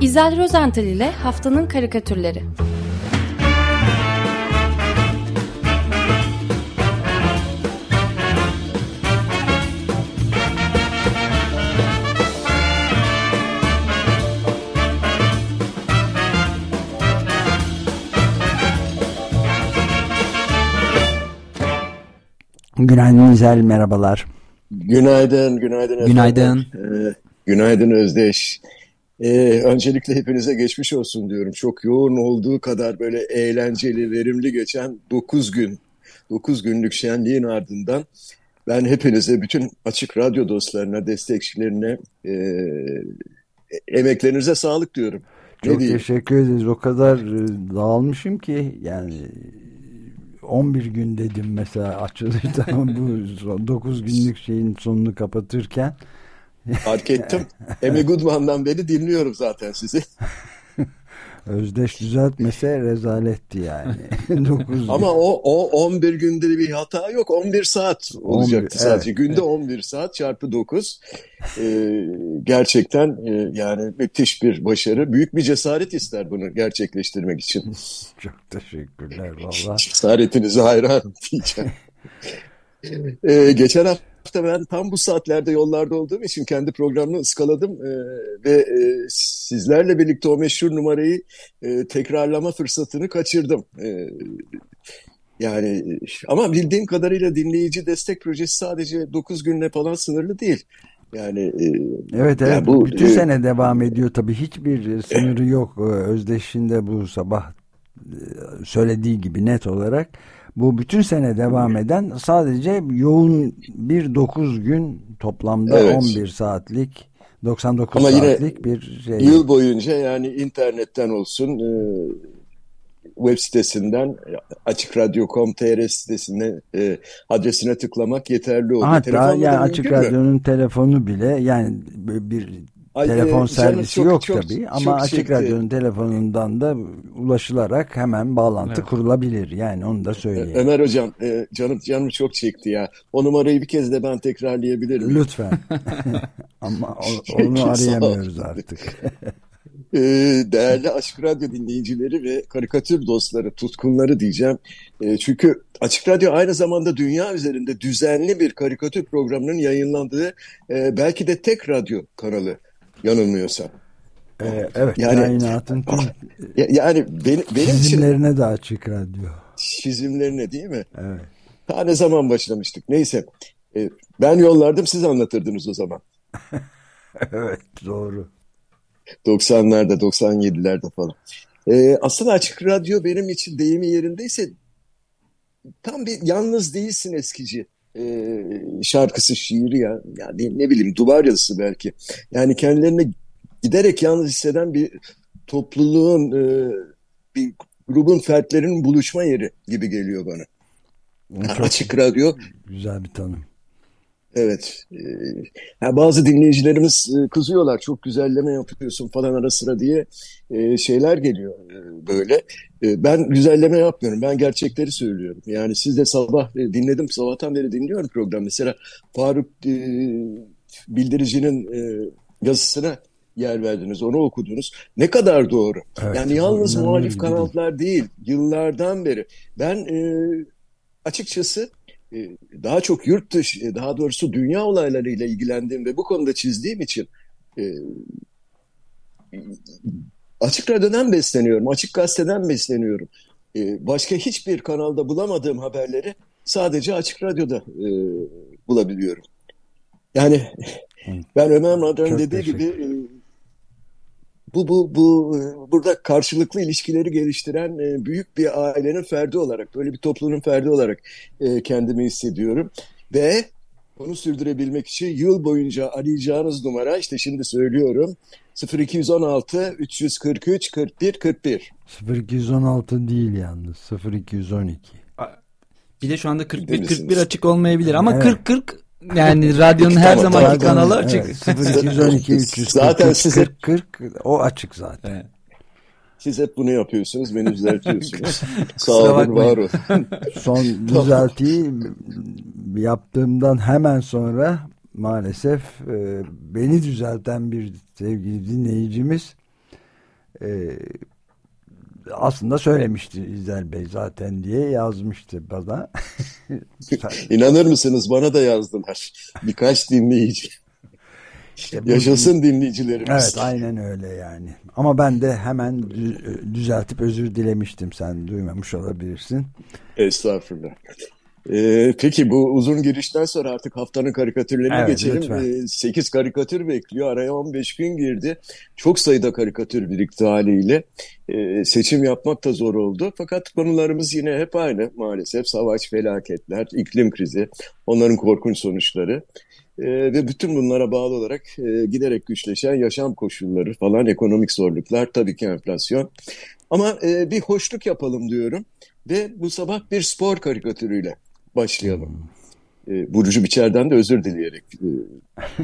İzel Rozental ile Haftanın Karikatürleri Günaydın İzel, merhabalar. Günaydın, günaydın. Günaydın. Ee, günaydın Özdeş. Ee, öncelikle hepinize geçmiş olsun diyorum. Çok yoğun olduğu kadar böyle eğlenceli, verimli geçen 9 gün, 9 günlük şenliğin ardından ben hepinize, bütün Açık Radyo dostlarına, destekçilerine, e, emeklerinize sağlık diyorum. Çok teşekkür ederiz. O kadar e, dağılmışım ki yani 11 gün dedim mesela açılırdı ama bu 9 günlük şeyin sonunu kapatırken. Fark ettim. Amy Goodman'dan beri dinliyorum zaten sizi. Özdeş düzeltmese rezaletti yani. 9 Ama o, o 11 günde bir hata yok. 11 saat olacaktı 11, sadece. Evet, Günde evet. 11 saat çarpı 9. Ee, gerçekten e, yani müthiş bir başarı. Büyük bir cesaret ister bunu gerçekleştirmek için. Çok teşekkürler valla. Cesaretinize hayran diyeceğim. ee, geçen hafta hafta ben tam bu saatlerde yollarda olduğum için kendi programını ıskaladım e, ve e, sizlerle birlikte o meşhur numarayı e, tekrarlama fırsatını kaçırdım. E, yani ama bildiğim kadarıyla dinleyici destek projesi sadece 9 günle falan sınırlı değil. Yani e, evet evet yani bu, bütün e, sene devam ediyor tabii hiçbir sınırı yok Özdeş'in bu sabah e, söylediği gibi net olarak bu bütün sene devam eden sadece yoğun bir 9 gün toplamda evet. 11 saatlik 99 Ama saatlik bir şey. Yıl boyunca yani internetten olsun e, web sitesinden açık radyo.com.tr sitesine e, adresine tıklamak yeterli oldu. Hatta yani açık radyonun telefonu bile yani bir Ay, Telefon e, servisi çok, yok çok, tabii ama çok Açık çekti. Radyo'nun telefonundan da ulaşılarak hemen bağlantı evet. kurulabilir. Yani onu da söyleyeyim. Ömer Hocam e, canım canım çok çekti ya. O numarayı bir kez de ben tekrarlayabilirim. Lütfen. ama onu arayamıyoruz artık. E, değerli Açık Radyo dinleyicileri ve karikatür dostları, tutkunları diyeceğim. çünkü Açık Radyo aynı zamanda dünya üzerinde düzenli bir karikatür programının yayınlandığı belki de tek radyo kanalı yanılmıyorsam. Ee, evet yani, kainatın yani benim, benim çizimlerine için, de açık radyo. Çizimlerine değil mi? Evet. Ta ne zaman başlamıştık neyse. E, ben yollardım siz anlatırdınız o zaman. evet doğru. 90'larda 97'lerde falan. E, aslında açık radyo benim için deyimi yerindeyse tam bir yalnız değilsin eskici e, şarkısı, şiiri ya. Yani ne bileyim duvar yazısı belki. Yani kendilerini giderek yalnız hisseden bir topluluğun, e, bir grubun fertlerinin buluşma yeri gibi geliyor bana. Çok Açık radyo. Güzel bir tanım. Evet. Ee, bazı dinleyicilerimiz e, kızıyorlar. Çok güzelleme yapıyorsun falan ara sıra diye e, şeyler geliyor e, böyle. E, ben güzelleme yapmıyorum. Ben gerçekleri söylüyorum. Yani siz de sabah e, dinledim. Sabahtan beri dinliyorum program. Mesela Faruk e, Bildirici'nin e, yazısına yer verdiniz. Onu okudunuz. Ne kadar doğru. Evet, yani yalnız muhalif kanallar değil. Yıllardan beri. Ben e, açıkçası e, daha çok yurt dışı, e, daha doğrusu dünya olaylarıyla ilgilendiğim ve bu konuda çizdiğim için e, açık radyodan besleniyorum, açık gazeteden besleniyorum. Başka hiçbir kanalda bulamadığım haberleri sadece açık radyoda bulabiliyorum. Yani ben Ömer Madran dediği gibi bu, bu, bu burada karşılıklı ilişkileri geliştiren e, büyük bir ailenin ferdi olarak, böyle bir toplumun ferdi olarak e, kendimi hissediyorum. Ve bunu sürdürebilmek için yıl boyunca arayacağınız numara işte şimdi söylüyorum 0216 343 41 41. 0216 değil yalnız 0212. Bir de şu anda 41 41 açık olmayabilir ama evet. 40 40 yani radyonun her tamam, zamanki tamam, kanalı açık. Evet, 0212 300 zaten 40, 40 o açık zaten. Evet. Siz hep bunu yapıyorsunuz, beni düzeltiyorsunuz. Sağ olun, var olun. Son düzeltiyi yaptığımdan hemen sonra maalesef e, beni düzelten bir sevgili dinleyicimiz e, aslında söylemişti İzel Bey zaten diye yazmıştı bana. İnanır mısınız bana da yazdılar. Birkaç dinleyici. İşte Yaşasın dinleyicilerimiz. Evet aynen öyle yani. Ama ben de hemen düzeltip özür dilemiştim. Sen duymamış olabilirsin. Estağfurullah. Ee, peki bu uzun girişten sonra artık haftanın karikatürlerine evet, geçelim. Ee, 8 karikatür bekliyor. Araya 15 gün girdi. Çok sayıda karikatür birikti haliyle. Ee, seçim yapmak da zor oldu. Fakat konularımız yine hep aynı maalesef. Savaş, felaketler, iklim krizi, onların korkunç sonuçları. Ee, ve bütün bunlara bağlı olarak e, giderek güçleşen yaşam koşulları falan, ekonomik zorluklar, tabii ki enflasyon. Ama e, bir hoşluk yapalım diyorum. Ve bu sabah bir spor karikatürüyle başlayalım. E, Burcu Biçer'den de özür dileyerek e,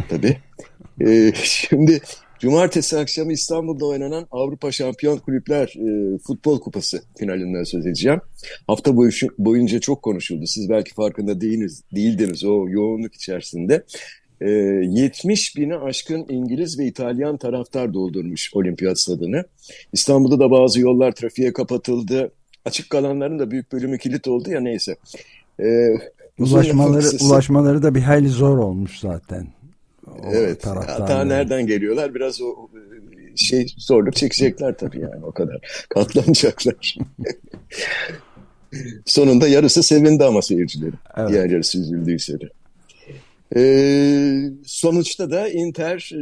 tabii. E, şimdi cumartesi akşamı İstanbul'da oynanan Avrupa Şampiyon Kulüpler e, Futbol Kupası finalinden söz edeceğim. Hafta boyu, boyunca çok konuşuldu. Siz belki farkında değiliz, değildiniz o yoğunluk içerisinde. E, 70 bini aşkın İngiliz ve İtalyan taraftar doldurmuş olimpiyat stadını. İstanbul'da da bazı yollar trafiğe kapatıldı. Açık kalanların da büyük bölümü kilit oldu ya neyse. E, ulaşmaları ulaşmaları da bir hayli zor olmuş zaten. O evet. Hatta nereden geliyorlar? Biraz o şey zorluk çekecekler tabii yani o kadar. Katlanacaklar. Sonunda yarısı sevindi ama seyircileri. Evet. Diğer yarısı üzüldüyse de. Ee, sonuçta da Inter e,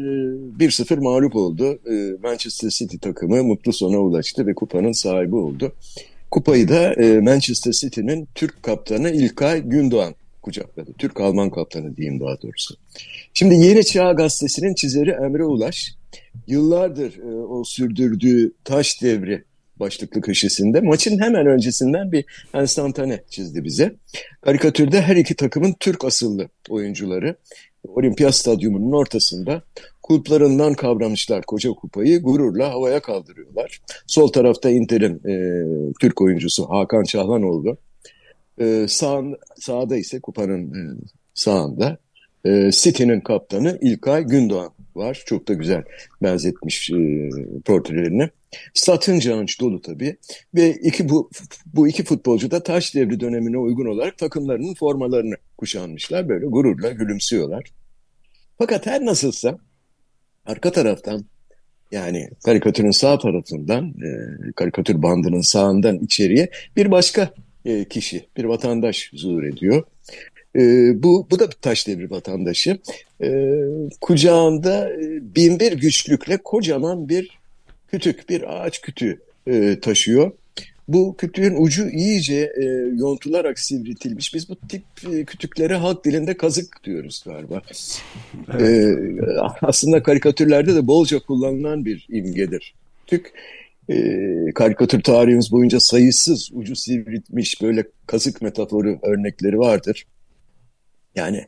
1-0 mağlup oldu. E, Manchester City takımı mutlu sona ulaştı ve kupanın sahibi oldu. Kupayı da e, Manchester City'nin Türk kaptanı İlkay Gündoğan kucakladı. Türk-Alman kaptanı diyeyim daha doğrusu. Şimdi Yeni Çağ Gazetesi'nin çizeri Emre Ulaş yıllardır e, o sürdürdüğü taş devri başlıklı köşesinde maçın hemen öncesinden bir enstantane çizdi bize. Karikatürde her iki takımın Türk asıllı oyuncuları Olimpiyat Stadyumu'nun ortasında kulplarından kavramışlar koca kupayı gururla havaya kaldırıyorlar. Sol tarafta Inter'in e, Türk oyuncusu Hakan Çahlanoğlu. E, sağ, sağda ise kupanın e, sağında e, City'nin kaptanı İlkay Gündoğan var. Çok da güzel benzetmiş e, portrelerini. Satınca anç dolu tabii. Ve iki bu, bu iki futbolcu da taş devri dönemine uygun olarak takımlarının formalarını kuşanmışlar. Böyle gururla gülümsüyorlar. Fakat her nasılsa arka taraftan yani karikatürün sağ tarafından, e, karikatür bandının sağından içeriye bir başka e, kişi, bir vatandaş zuhur ediyor. E, bu, bu da bir taş devri vatandaşı. E, kucağında e, binbir güçlükle kocaman bir kütük, bir ağaç kütüğü e, taşıyor. Bu kütüğün ucu iyice e, yontularak sivritilmiş. Biz bu tip e, kütüklere halk dilinde kazık diyoruz galiba. Evet. E, aslında karikatürlerde de bolca kullanılan bir imgedir. Tük e, karikatür tarihimiz boyunca sayısız ucu sivritmiş böyle kazık metaforu örnekleri vardır. Yani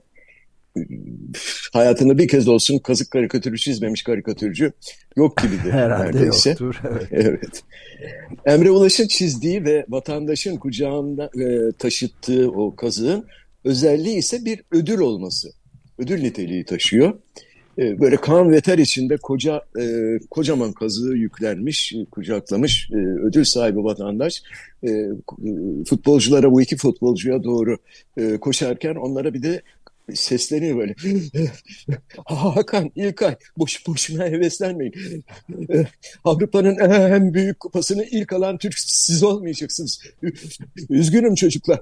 hayatında bir kez olsun kazık karikatürü çizmemiş karikatürcü yok gibidir Herhalde neredeyse. yoktur. Evet. evet. Emre Ulaş'ın çizdiği ve vatandaşın kucağında e, taşıttığı o kazığın özelliği ise bir ödül olması. Ödül niteliği taşıyor. E, böyle kan ve ter içinde koca e, kocaman kazığı yüklenmiş, kucaklamış e, ödül sahibi vatandaş e, futbolculara bu iki futbolcuya doğru e, koşarken onlara bir de sesleniyor böyle. Hakan, İlkay, boş boşuna heveslenmeyin. Avrupa'nın en büyük kupasını ilk alan Türk siz olmayacaksınız. Üzgünüm çocuklar.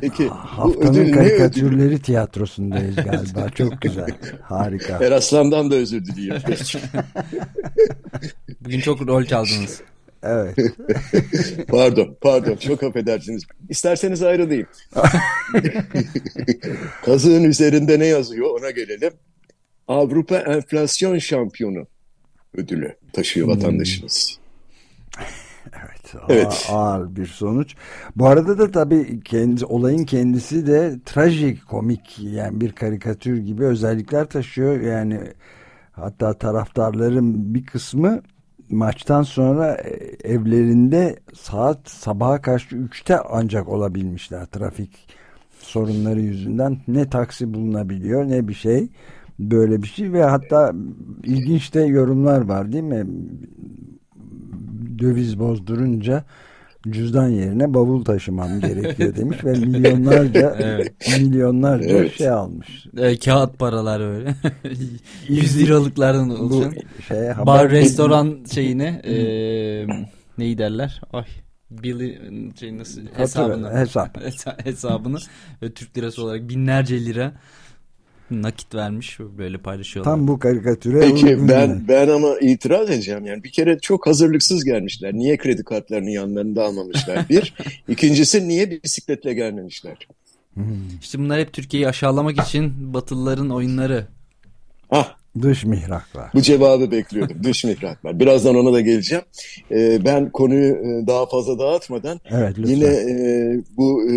Peki Haftanın karikatürleri ödül? tiyatrosundayız galiba. Çok güzel. Harika. Eraslan'dan da özür diliyorum. Bugün çok rol çaldınız. Evet. pardon, pardon. Çok affedersiniz. İsterseniz ayrılayım. Kazığın üzerinde ne yazıyor ona gelelim. Avrupa Enflasyon Şampiyonu ödülü taşıyor hmm. vatandaşımız. Evet, evet. Ağır, bir sonuç. Bu arada da tabii kendi, olayın kendisi de trajik, komik yani bir karikatür gibi özellikler taşıyor. Yani hatta taraftarların bir kısmı maçtan sonra e, evlerinde saat sabaha karşı 3'te ancak olabilmişler trafik sorunları yüzünden ne taksi bulunabiliyor ne bir şey böyle bir şey ve hatta ilginç de yorumlar var değil mi? Döviz bozdurunca cüzdan yerine bavul taşımam gerekiyor demiş ve milyonlarca evet. milyonlarca evet. şey almış. E, kağıt paralar öyle. 100 liralıklardan oluşan. Şeye, Bar restoran şeyine e, neyi derler? Ay Billy şey nasıl hesabını hesap. hesabını ve Türk lirası olarak binlerce lira nakit vermiş böyle paylaşıyorlar. Tam bu karikatüre. Peki ben ben ama itiraz edeceğim yani bir kere çok hazırlıksız gelmişler. Niye kredi kartlarını yanlarında almamışlar? Bir. İkincisi niye bisikletle gelmemişler? Hmm. İşte bunlar hep Türkiye'yi aşağılamak için Batılıların oyunları. Ah Dış mihraklar. Bu cevabı bekliyordum. Dış mihraklar. Birazdan ona da geleceğim. Ee, ben konuyu e, daha fazla dağıtmadan evet, yine e, bu e,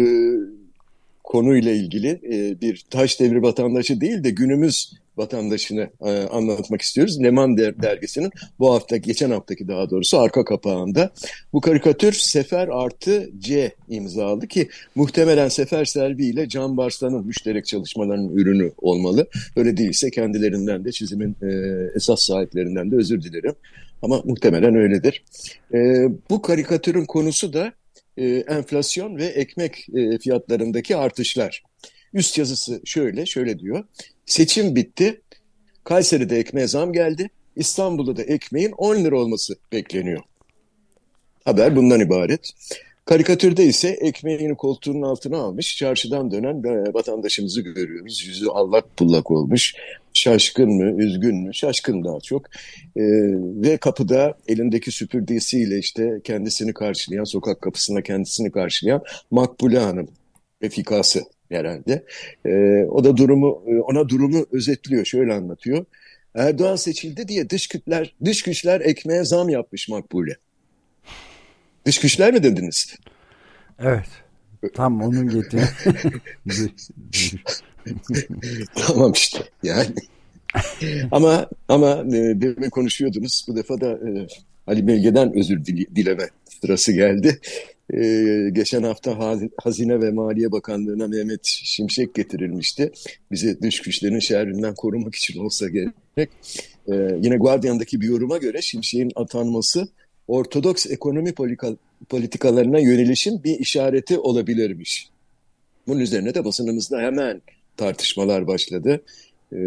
konuyla ilgili e, bir taş devri vatandaşı değil de günümüz vatandaşını e, anlatmak istiyoruz. Leman der, dergisinin bu hafta, geçen haftaki daha doğrusu arka kapağında. Bu karikatür Sefer artı C imzalı ki muhtemelen Sefer Selvi ile Can Barslan'ın müşterek çalışmalarının ürünü olmalı. Öyle değilse kendilerinden de çizimin e, esas sahiplerinden de özür dilerim. Ama muhtemelen öyledir. E, bu karikatürün konusu da e, enflasyon ve ekmek e, fiyatlarındaki artışlar. Üst yazısı şöyle, şöyle diyor. Seçim bitti. Kayseri'de ekmeğe zam geldi. İstanbul'da da ekmeğin 10 lira olması bekleniyor. Haber bundan ibaret. Karikatürde ise ekmeğini koltuğunun altına almış, çarşıdan dönen bir vatandaşımızı görüyoruz. Yüzü allak pullak olmuş. Şaşkın mı, üzgün mü? Şaşkın daha çok. Ee, ve kapıda elindeki süpürgesiyle işte kendisini karşılayan, sokak kapısında kendisini karşılayan Makbule Hanım refikası herhalde. Ee, o da durumu, ona durumu özetliyor, şöyle anlatıyor. Erdoğan seçildi diye dış güçler, dış güçler ekmeğe zam yapmış Makbule. Dış güçler mi dediniz? Evet. Tam onun getiri. tamam işte yani. ama ama e, demin konuşuyordunuz. Bu defa da e, Ali Belge'den özür dileme sırası geldi. E, geçen hafta Hazine ve Maliye Bakanlığı'na Mehmet Şimşek getirilmişti. Bizi dış güçlerin şerrinden korumak için olsa gerek. E, yine Guardian'daki bir yoruma göre Şimşek'in atanması ortodoks ekonomi politikalarına yönelişin bir işareti olabilirmiş. Bunun üzerine de basınımızda hemen tartışmalar başladı. Ee,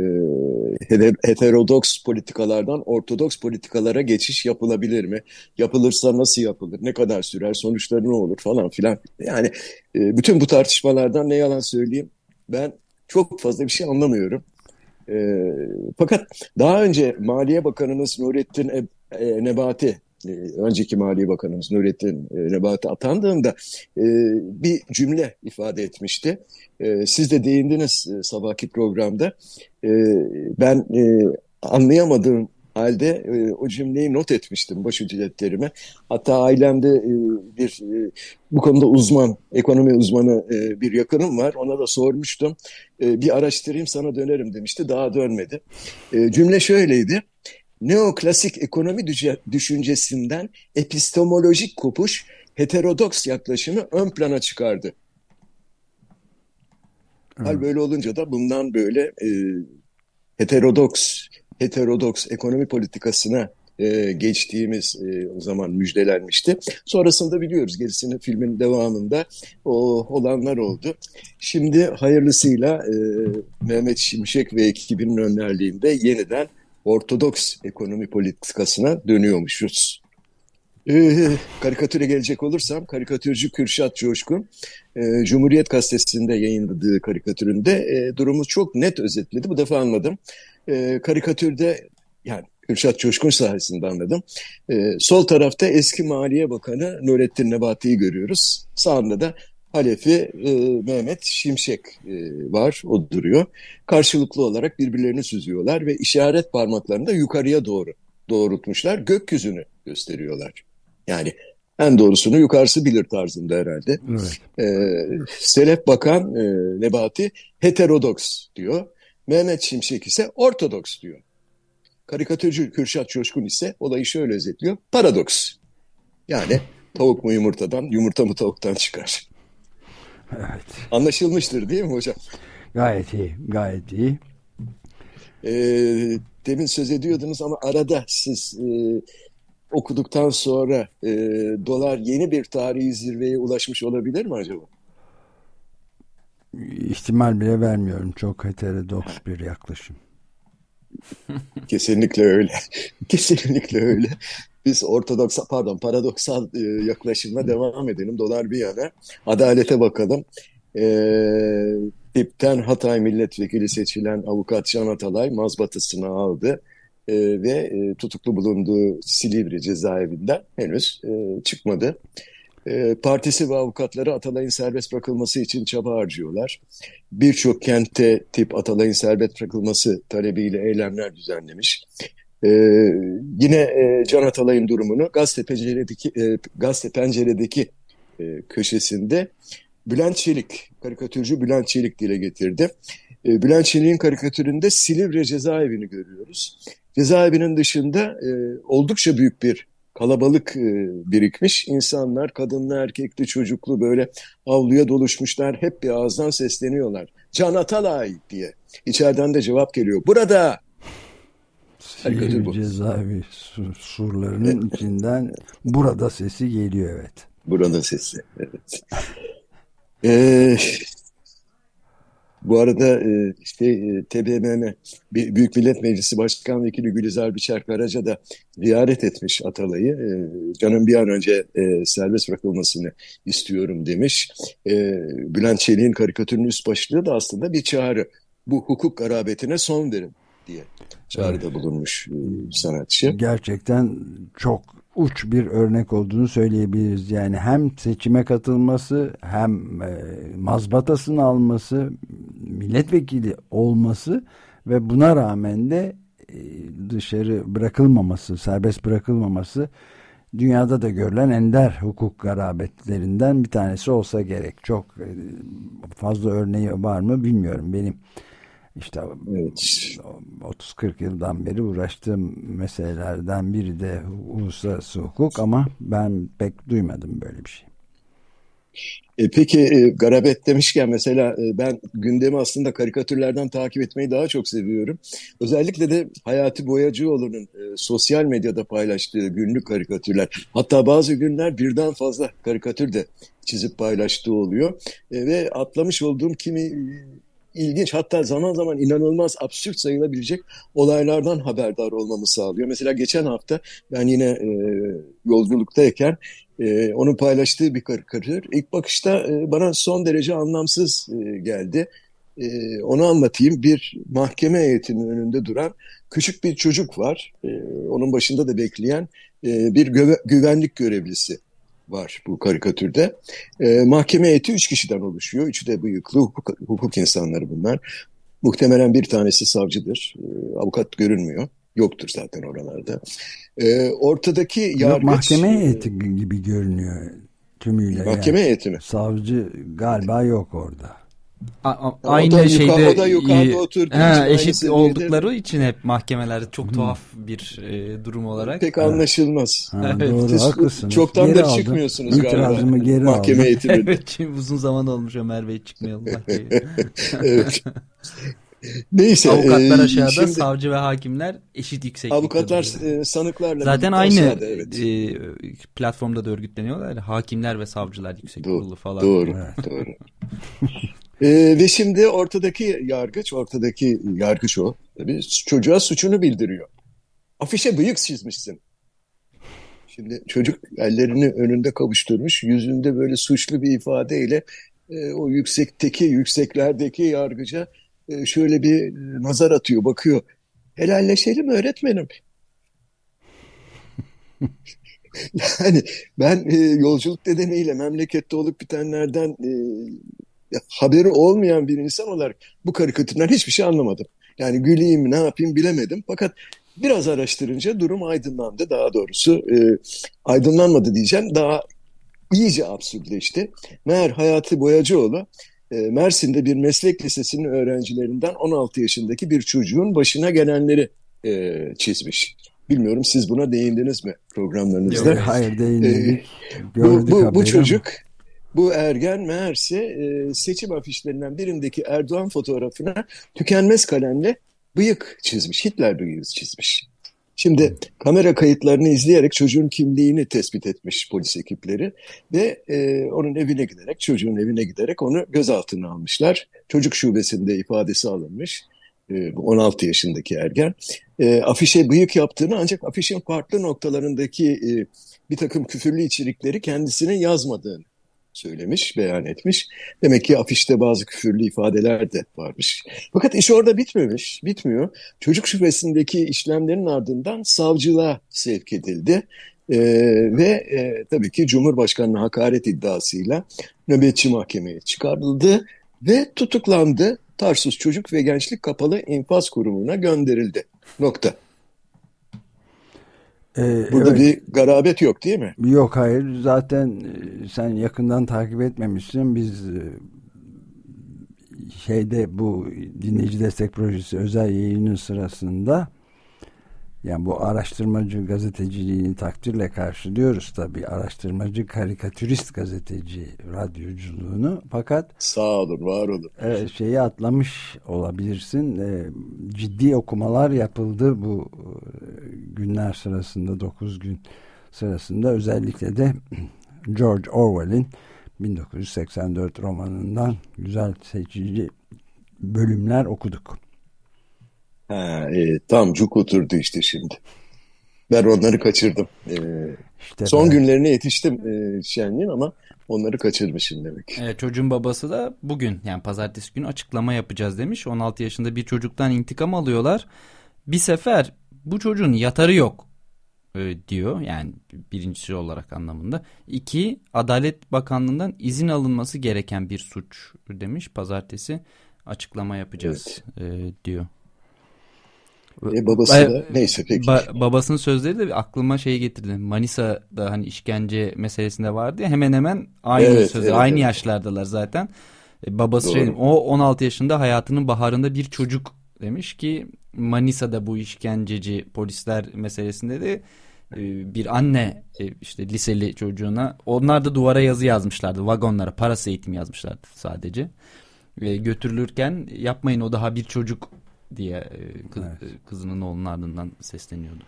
heterodoks politikalardan ortodoks politikalara geçiş yapılabilir mi? Yapılırsa nasıl yapılır? Ne kadar sürer? Sonuçları ne olur falan filan. Yani e, bütün bu tartışmalardan ne yalan söyleyeyim ben çok fazla bir şey anlamıyorum. E, fakat daha önce Maliye Bakanımız Nurettin e, e, Nebati önceki Maliye Bakanımız Nurettin e, Nebati atandığında e, bir cümle ifade etmişti. Siz de değindiniz sabahki programda. Ben anlayamadığım halde o cümleyi not etmiştim baş ücretlerime. Hatta ailemde bir bu konuda uzman, ekonomi uzmanı bir yakınım var. Ona da sormuştum. Bir araştırayım sana dönerim demişti. Daha dönmedi. Cümle şöyleydi neoklasik ekonomi düşüncesinden epistemolojik kopuş heterodoks yaklaşımı ön plana çıkardı. Hal böyle olunca da bundan böyle e, heterodoks heterodoks ekonomi politikasına e, geçtiğimiz e, o zaman müjdelenmişti. Sonrasında biliyoruz gerisini filmin devamında o olanlar oldu. Şimdi hayırlısıyla e, Mehmet Şimşek ve ekibinin önderliğinde yeniden ortodoks ekonomi politikasına dönüyormuşuz. Ee, karikatüre gelecek olursam karikatürcü Kürşat Coşkun e, Cumhuriyet Gazetesi'nde yayınladığı karikatüründe e, durumu çok net özetledi. Bu defa anladım. E, karikatürde yani Kürşat Coşkun sayesinde anladım. E, sol tarafta eski Maliye Bakanı Nurettin Nebati'yi görüyoruz. Sağında da Halefi e, Mehmet Şimşek e, var, o duruyor. Karşılıklı olarak birbirlerini süzüyorlar ve işaret parmaklarını da yukarıya doğru doğrultmuşlar. Gökyüzünü gösteriyorlar. Yani en doğrusunu yukarısı bilir tarzında herhalde. Evet. E, Selef Bakan e, Nebati heterodoks diyor. Mehmet Şimşek ise ortodoks diyor. Karikatürcü Kürşat Çoşkun ise olayı şöyle özetliyor. Paradoks. Yani tavuk mu yumurtadan, yumurta mı tavuktan çıkar. Evet. Anlaşılmıştır değil mi hocam? Gayet iyi, gayet iyi. E, demin söz ediyordunuz ama arada siz e, okuduktan sonra e, dolar yeni bir tarihi zirveye ulaşmış olabilir mi acaba? İhtimal bile vermiyorum. Çok heterodoks bir yaklaşım. Kesinlikle öyle. Kesinlikle öyle. Biz ortodoks, pardon paradoksal e, yaklaşımla devam edelim. Dolar bir yana. Adalete bakalım. E, Tipten Hatay milletvekili seçilen avukat Can Atalay mazbatasını aldı. E, ve e, tutuklu bulunduğu Silivri cezaevinden henüz e, çıkmadı. E, partisi ve avukatları Atalay'ın serbest bırakılması için çaba harcıyorlar. Birçok kente tip Atalay'ın serbest bırakılması talebiyle eylemler düzenlemiş. Ee, yine e, Can Atalay'ın durumunu Gazete Pencere'deki, e, Gazete Pencere'deki e, köşesinde Bülent Çelik, karikatürcü Bülent Çelik dile getirdi. E, Bülent Çelik'in karikatüründe Silivri cezaevini görüyoruz. Cezaevinin dışında e, oldukça büyük bir kalabalık e, birikmiş. İnsanlar, kadınlı, erkekli, çocuklu böyle avluya doluşmuşlar. Hep bir ağızdan sesleniyorlar. Can Atalay diye. İçeriden de cevap geliyor. Burada! Silivri cezaevi surlarının içinden burada sesi geliyor evet. Burada sesi evet. Ee, bu arada işte e, TBMM Büyük Millet Meclisi Başkan Vekili Gülizar Biçer Karaca da ziyaret etmiş Atalay'ı. E, canım bir an önce e, serbest bırakılmasını istiyorum demiş. Bülent Çelik'in karikatürünün üst başlığı da aslında bir çağrı. Bu hukuk garabetine son verin diye çağrıda bulunmuş e, sanatçı. Gerçekten çok uç bir örnek olduğunu söyleyebiliriz. Yani hem seçime katılması hem e, mazbatasını alması, milletvekili olması ve buna rağmen de e, dışarı bırakılmaması, serbest bırakılmaması dünyada da görülen ender hukuk garabetlerinden bir tanesi olsa gerek. Çok fazla örneği var mı bilmiyorum. Benim işte evet. 30-40 yıldan beri uğraştığım meselelerden biri de uluslararası hukuk ama ben pek duymadım böyle bir şey. E, peki e, garabet demişken mesela e, ben gündemi aslında karikatürlerden takip etmeyi daha çok seviyorum. Özellikle de Hayati Boyacıoğlu'nun e, sosyal medyada paylaştığı günlük karikatürler. Hatta bazı günler birden fazla karikatür de çizip paylaştığı oluyor. E, ve atlamış olduğum kimi ilginç hatta zaman zaman inanılmaz absürt sayılabilecek olaylardan haberdar olmamı sağlıyor. Mesela geçen hafta ben yine e, yolculuktayken e, onun paylaştığı bir karikatür ilk bakışta e, bana son derece anlamsız e, geldi. E, onu anlatayım. Bir mahkeme heyetinin önünde duran küçük bir çocuk var. E, onun başında da bekleyen e, bir güvenlik görevlisi var bu karikatürde. E, mahkeme heyeti üç kişiden oluşuyor. Üçü de bıyıklı hukuk, hukuk insanları bunlar. Muhtemelen bir tanesi savcıdır. E, avukat görünmüyor. Yoktur zaten oralarda. E, ortadaki yargıç... Yok, mahkeme heyeti gibi görünüyor tümüyle. Mahkeme yani. heyeti mi? Savcı galiba yok orada. A, a, aynı o da şeyde yukarıda oturduğu he, eşit oldukları için hep mahkemeler çok tuhaf bir e, durum olarak. Pek anlaşılmaz. Ha, evet. Doğru haklısınız. Çoktan da çıkmıyorsunuz galiba. geri mahkeme eğitiminde. evet uzun zaman olmuş Ömer Bey çıkmayalım mahkemeye. evet. Neyse. Avukatlar aşağıda, şimdi, savcı ve hakimler eşit yükseklikte. Avukatlar e, sanıklarla. Zaten aynı aşağıda, evet. e, platformda da örgütleniyorlar. Hakimler ve savcılar yüksek kurulu falan. Doğru, doğru. Ee, ve şimdi ortadaki yargıç, ortadaki yargıç o. Tabii çocuğa suçunu bildiriyor. Afişe bıyık çizmişsin. Şimdi çocuk ellerini önünde kavuşturmuş, yüzünde böyle suçlu bir ifadeyle e, o yüksekteki, yükseklerdeki yargıca e, şöyle bir e, nazar atıyor, bakıyor. Helalleşelim öğretmenim. yani ben e, yolculuk nedeniyle memlekette olup bitenlerden e, haberi olmayan bir insan olarak bu karikatürden hiçbir şey anlamadım. Yani güleyim ne yapayım bilemedim. Fakat biraz araştırınca durum aydınlandı. Daha doğrusu e, aydınlanmadı diyeceğim. Daha iyice absürtleşti. Meğer Hayati Boyacıoğlu e, Mersin'de bir meslek lisesinin öğrencilerinden 16 yaşındaki bir çocuğun başına gelenleri e, çizmiş. Bilmiyorum siz buna değindiniz mi programlarınızda? Yok, hayır değinmedik. Ee, bu, bu, bu çocuk bu ergen meğerse e, seçim afişlerinden birindeki Erdoğan fotoğrafına tükenmez kalemle bıyık çizmiş. Hitler bıyığı çizmiş. Şimdi kamera kayıtlarını izleyerek çocuğun kimliğini tespit etmiş polis ekipleri ve e, onun evine giderek, çocuğun evine giderek onu gözaltına almışlar. Çocuk şubesinde ifadesi alınmış. E, 16 yaşındaki ergen. E, afişe bıyık yaptığını ancak afişin farklı noktalarındaki e, bir takım küfürlü içerikleri kendisine yazmadığını söylemiş, beyan etmiş. Demek ki afişte bazı küfürlü ifadeler de varmış. Fakat iş orada bitmemiş, bitmiyor. Çocuk şubesindeki işlemlerin ardından savcılığa sevk edildi. Ee, ve e, tabii ki Cumhurbaşkanı'na hakaret iddiasıyla nöbetçi mahkemeye çıkarıldı ve tutuklandı. Tarsus Çocuk ve Gençlik Kapalı İnfaz Kurumu'na gönderildi. Nokta. Ee, Burada evet. bir garabet yok değil mi? Yok hayır. Zaten e, sen yakından takip etmemişsin. Biz e, şeyde bu dinleyici destek projesi özel yayının sırasında yani bu araştırmacı gazeteciliğini takdirle karşılıyoruz tabii. Araştırmacı karikatürist gazeteci radyoculuğunu. Fakat sağ olun, var olun. E, şeyi atlamış olabilirsin. E, ciddi okumalar yapıldı bu e, günler sırasında 9 gün sırasında özellikle de George Orwell'in 1984 romanından güzel seçici bölümler okuduk. Ha, e, tam cuk oturdu işte şimdi. Ben onları kaçırdım. Ee, işte son ben... günlerine yetiştim e, Şenliğin ama onları kaçırmışım demek. Evet, çocuğun babası da bugün yani pazartesi günü açıklama yapacağız demiş. 16 yaşında bir çocuktan intikam alıyorlar. Bir sefer bu çocuğun yatarı yok e, diyor yani birincisi olarak anlamında. İki Adalet Bakanlığı'ndan izin alınması gereken bir suç demiş. Pazartesi açıklama yapacağız evet. e, diyor. E, babası da neyse peki. Ba babasının sözleri de aklıma şey getirdi. Manisa'da hani işkence meselesinde vardı ya hemen hemen aynı evet, sözler. Evet, aynı evet. yaşlardalar zaten. E, babası şey o 16 yaşında hayatının baharında bir çocuk demiş ki Manisa'da bu işkenceci polisler meselesinde de e, bir anne e, işte liseli çocuğuna onlar da duvara yazı yazmışlardı vagonlara parası eğitim yazmışlardı sadece götürülürken yapmayın o daha bir çocuk diye e, kız, evet. E, kızının oğlunun ardından sesleniyordu.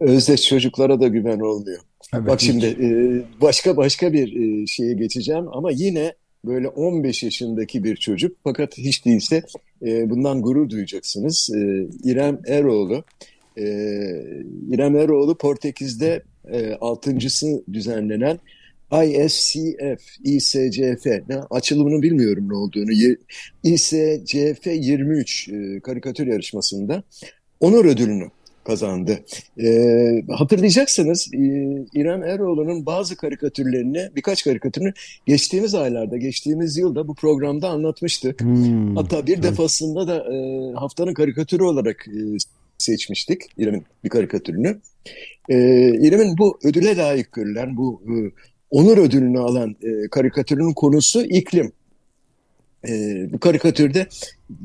Özdeş çocuklara da güven olmuyor. Evet, Bak hiç. şimdi e, başka başka bir şeye geçeceğim ama yine böyle 15 yaşındaki bir çocuk fakat hiç değilse bundan gurur duyacaksınız. İrem Eroğlu. İrem Eroğlu Portekiz'de altıncısı düzenlenen ISCF, ISCF, ne, açılımını bilmiyorum ne olduğunu. ISCF 23 e, karikatür yarışmasında onur ödülünü kazandı. E, hatırlayacaksınız e, İrem Eroğlu'nun bazı karikatürlerini, birkaç karikatürünü geçtiğimiz aylarda, geçtiğimiz yılda bu programda anlatmıştık. Hmm. Hatta bir evet. defasında da e, haftanın karikatürü olarak e, seçmiştik İrem'in bir karikatürünü. E, İrem'in bu ödüle layık görülen bu e, onur ödülünü alan e, karikatürün konusu iklim. E, bu karikatürde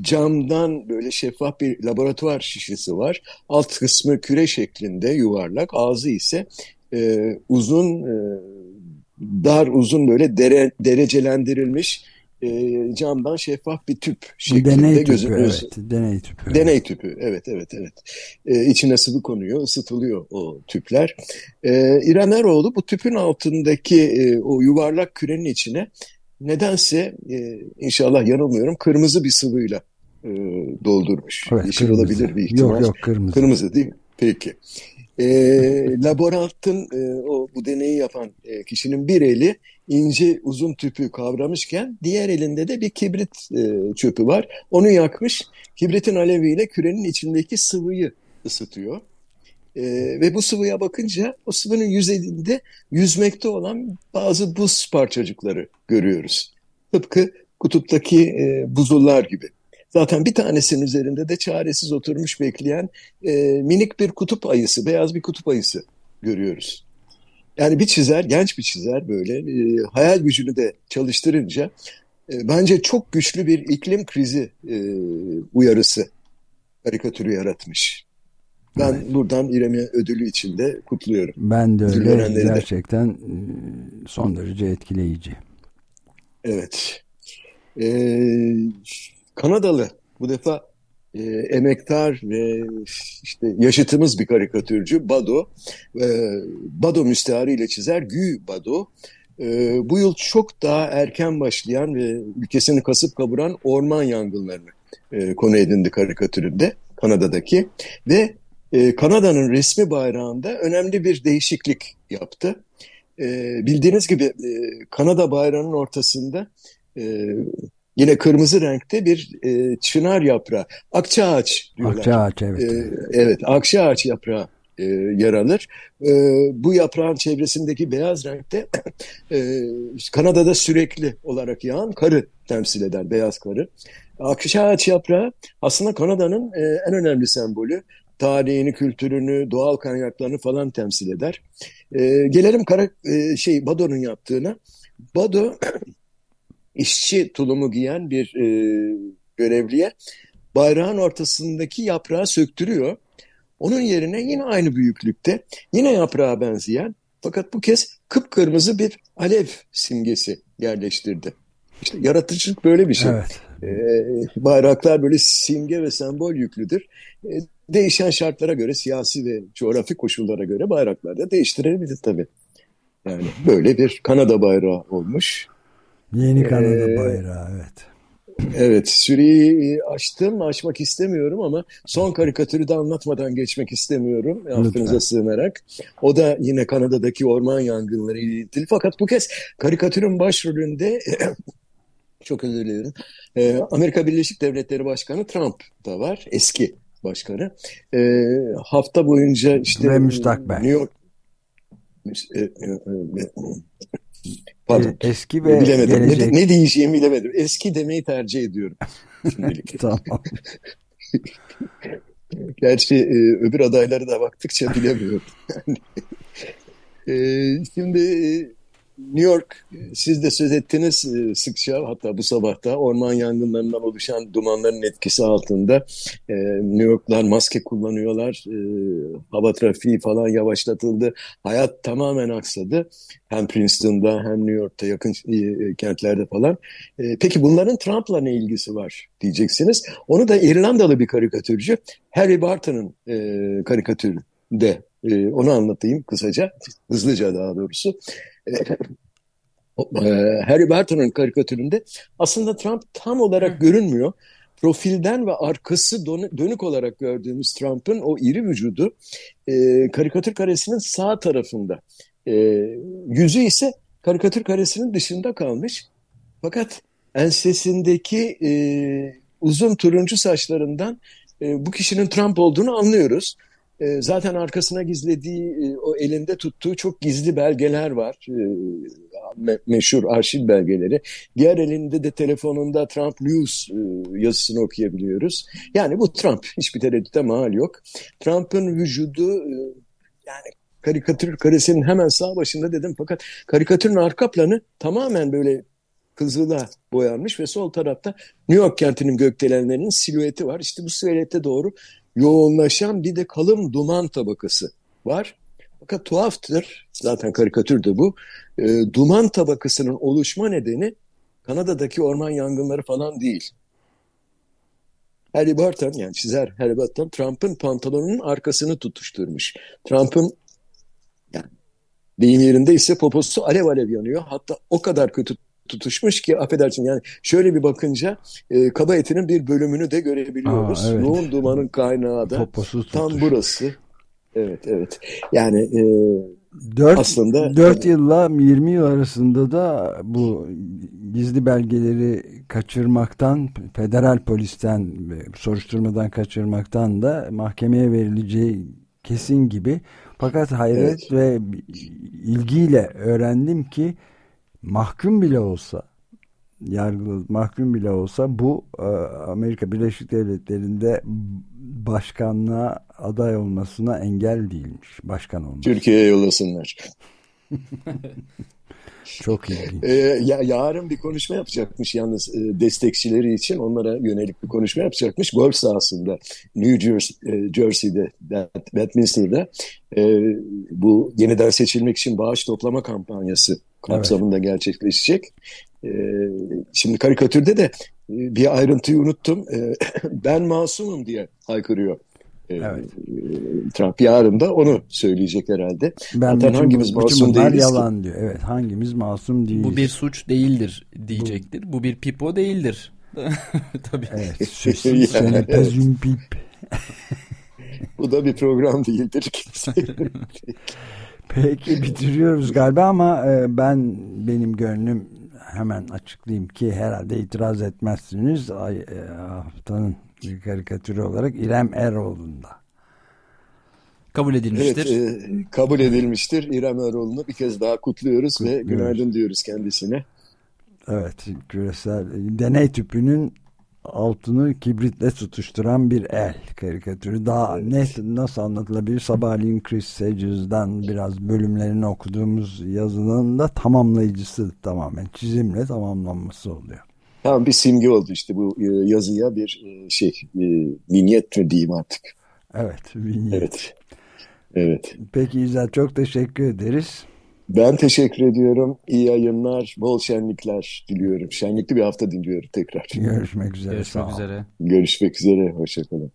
camdan böyle şeffaf bir laboratuvar şişesi var. Alt kısmı küre şeklinde yuvarlak, ağzı ise e, uzun, e, dar uzun böyle dere, derecelendirilmiş e, camdan şeffaf bir tüp şeklinde deney tüpü, evet, deney tüpü. Deney tüpü, evet, evet, evet. E, içine sıvı konuyor, ısıtılıyor o tüpler. E, İrem Eroğlu bu tüpün altındaki e, o yuvarlak kürenin içine nedense e, inşallah yanılmıyorum kırmızı bir sıvıyla e, doldurmuş. Evet, Yeşil kırmızı. olabilir bir ihtimal. Yok yok kırmızı. Kırmızı değil mi? Peki. E, laborantın e, o bu deneyi yapan e, kişinin bir eli ince uzun tüpü kavramışken diğer elinde de bir kibrit e, çöpü var. Onu yakmış. Kibritin aleviyle kürenin içindeki sıvıyı ısıtıyor. E, ve bu sıvıya bakınca o sıvının yüzeyinde yüzmekte olan bazı buz parçacıkları görüyoruz. Tıpkı kutuptaki e, buzullar gibi. Zaten bir tanesinin üzerinde de çaresiz oturmuş bekleyen e, minik bir kutup ayısı, beyaz bir kutup ayısı görüyoruz. Yani bir çizer, genç bir çizer böyle e, hayal gücünü de çalıştırınca e, bence çok güçlü bir iklim krizi e, uyarısı karikatürü yaratmış. Ben evet. buradan İrem'e ödülü için de kutluyorum. Ben de öyle gerçekten de. son derece etkileyici. Evet. Ee, Kanadalı bu defa e, emektar ve işte yaşıtımız bir karikatürcü Bado. E, Bado müstehariyle çizer Gü Bado. E, bu yıl çok daha erken başlayan ve ülkesini kasıp kavuran orman yangınlarını e, konu edindi karikatüründe Kanada'daki ve e, Kanada'nın resmi bayrağında önemli bir değişiklik yaptı. E, bildiğiniz gibi e, Kanada bayrağının ortasında e, yine kırmızı renkte bir e, çınar yaprağı, akça ağaç diyorlar. Akça ağaç evet. E, evet, akça ağaç yaprağı e, yer alır. E, bu yaprağın çevresindeki beyaz renkte e, Kanada'da sürekli olarak yağan karı temsil eder, beyaz karı. Akça ağaç yaprağı aslında Kanada'nın e, en önemli sembolü. Tarihini, kültürünü, doğal kaynaklarını falan temsil eder. E, gelelim kara, e, şey Bado'nun yaptığına. Bado işçi tulumu giyen bir e, görevliye bayrağın ortasındaki yaprağı söktürüyor. Onun yerine yine aynı büyüklükte, yine yaprağa benzeyen fakat bu kez kıpkırmızı bir alev simgesi yerleştirdi. İşte yaratıcılık böyle bir şey. Evet. Ee, bayraklar böyle simge ve sembol yüklüdür. Ee, değişen şartlara göre, siyasi ve coğrafi koşullara göre bayraklar da değiştirebilir tabii. Yani böyle bir Kanada bayrağı olmuş. Yeni Kanada ee, bayrağı evet. Evet, süreyi açtım, açmak istemiyorum ama son karikatürü de anlatmadan geçmek istemiyorum. Affınıza sığınarak. O da yine Kanada'daki orman yangınları ile ilgili. Fakat bu kez karikatürün başrolünde çok özür dilerim. Ee, Amerika Birleşik Devletleri Başkanı Trump da var. Eski başkanı. Ee, hafta boyunca işte Ve müstakbel. New York e, e, e, Pardon. Eski ve bilemedim. Gelecek. Ne, ne diyeceğimi bilemedim. Eski demeyi tercih ediyorum. tamam. Gerçi e, öbür adayları da baktıkça bilemiyorum. e, şimdi e, New York siz de söz ettiniz e, sıkça hatta bu sabahta orman yangınlarından oluşan dumanların etkisi altında e, New Yorklar maske kullanıyorlar. E, hava trafiği falan yavaşlatıldı. Hayat tamamen aksadı. Hem Princeton'da hem New York'ta yakın kentlerde falan. Peki bunların Trump'la ne ilgisi var diyeceksiniz. Onu da İrlandalı bir karikatürcü Harry Barton'ın karikatüründe onu anlatayım kısaca, hızlıca daha doğrusu. E, Harry Barton'un karikatüründe aslında Trump tam olarak görünmüyor. Profilden ve arkası dönük olarak gördüğümüz Trump'ın o iri vücudu e, karikatür karesinin sağ tarafında. E, yüzü ise karikatür karesinin dışında kalmış. Fakat ensesindeki e, uzun turuncu saçlarından e, bu kişinin Trump olduğunu anlıyoruz. E, zaten arkasına gizlediği, e, o elinde tuttuğu çok gizli belgeler var. E, me meşhur arşiv belgeleri. Diğer elinde de telefonunda Trump News e, yazısını okuyabiliyoruz. Yani bu Trump. Hiçbir tereddüte mal yok. Trump'ın vücudu e, yani karikatür karesinin hemen sağ başında dedim fakat karikatürün arka planı tamamen böyle kızıla boyanmış ve sol tarafta New York kentinin gökdelenlerinin silüeti var. İşte bu silüete doğru yoğunlaşan bir de kalın duman tabakası var. Fakat tuhaftır, zaten karikatür de bu, e, duman tabakasının oluşma nedeni Kanada'daki orman yangınları falan değil. Harry Barton yani çizer Harry Barton Trump'ın pantolonunun arkasını tutuşturmuş. Trump'ın yani deyim yerinde ise poposu alev alev yanıyor. Hatta o kadar kötü tutuşmuş ki affedersin yani şöyle bir bakınca e, kaba etinin bir bölümünü de görebiliyoruz. Aa, evet. Yoğun dumanın kaynağı da Poposu tam burası. Evet evet yani e, 4, aslında 4 yılla 20 yıl arasında da bu gizli belgeleri kaçırmaktan federal polisten soruşturmadan kaçırmaktan da mahkemeye verileceği kesin gibi fakat hayret evet. ve ilgiyle öğrendim ki mahkum bile olsa yargılı mahkum bile olsa bu e, Amerika Birleşik Devletleri'nde başkanlığa aday olmasına engel değilmiş. Başkan olmuş. Türkiye'ye yollasınlar. Çok ilginç. Ee, ya, yarın bir konuşma yapacakmış yalnız e, destekçileri için onlara yönelik bir konuşma yapacakmış. Golf sahasında New Jersey, e, Jersey'de, Westminster'da e, bu yeniden seçilmek için bağış toplama kampanyası kapsamında evet. gerçekleşecek. Ee, şimdi karikatürde de bir ayrıntıyı unuttum. ben masumum diye haykırıyor. Evet. Trump yarın da onu söyleyecek herhalde. Ben Zaten bütün, hangimiz masum bütün değiliz yalan ki? diyor. Evet hangimiz masum değiliz. Bu bir suç değildir diyecektir. Bu, Bu bir pipo değildir. Tabii. Evet. Seni pip. Bu da bir program değildir. Peki bitiriyoruz galiba ama e, ben benim gönlüm hemen açıklayayım ki herhalde itiraz etmezsiniz. Ay, e, haftanın karikatürü olarak İrem Eroğlu'nda. Kabul edilmiştir. Evet, e, kabul edilmiştir. İrem Eroğlu'nu bir kez daha kutluyoruz, kutluyoruz ve günaydın diyoruz kendisine. Evet, küresel deney tüpünün altını kibritle tutuşturan bir el karikatürü. Daha evet. net nasıl anlatılabilir? Sabahleyin Chris Sages'dan biraz bölümlerini okuduğumuz yazının da tamamlayıcısı tamamen çizimle tamamlanması oluyor. Tamam bir simge oldu işte bu e, yazıya bir e, şey e, vinyet mi diyeyim artık. Evet vinyet. Evet. Evet. Peki İzel çok teşekkür ederiz. Ben teşekkür ediyorum. İyi yayınlar, bol şenlikler diliyorum. Şenlikli bir hafta diliyorum tekrar. Görüşmek üzere. Görüşmek üzere. Görüşmek üzere. Hoşçakalın.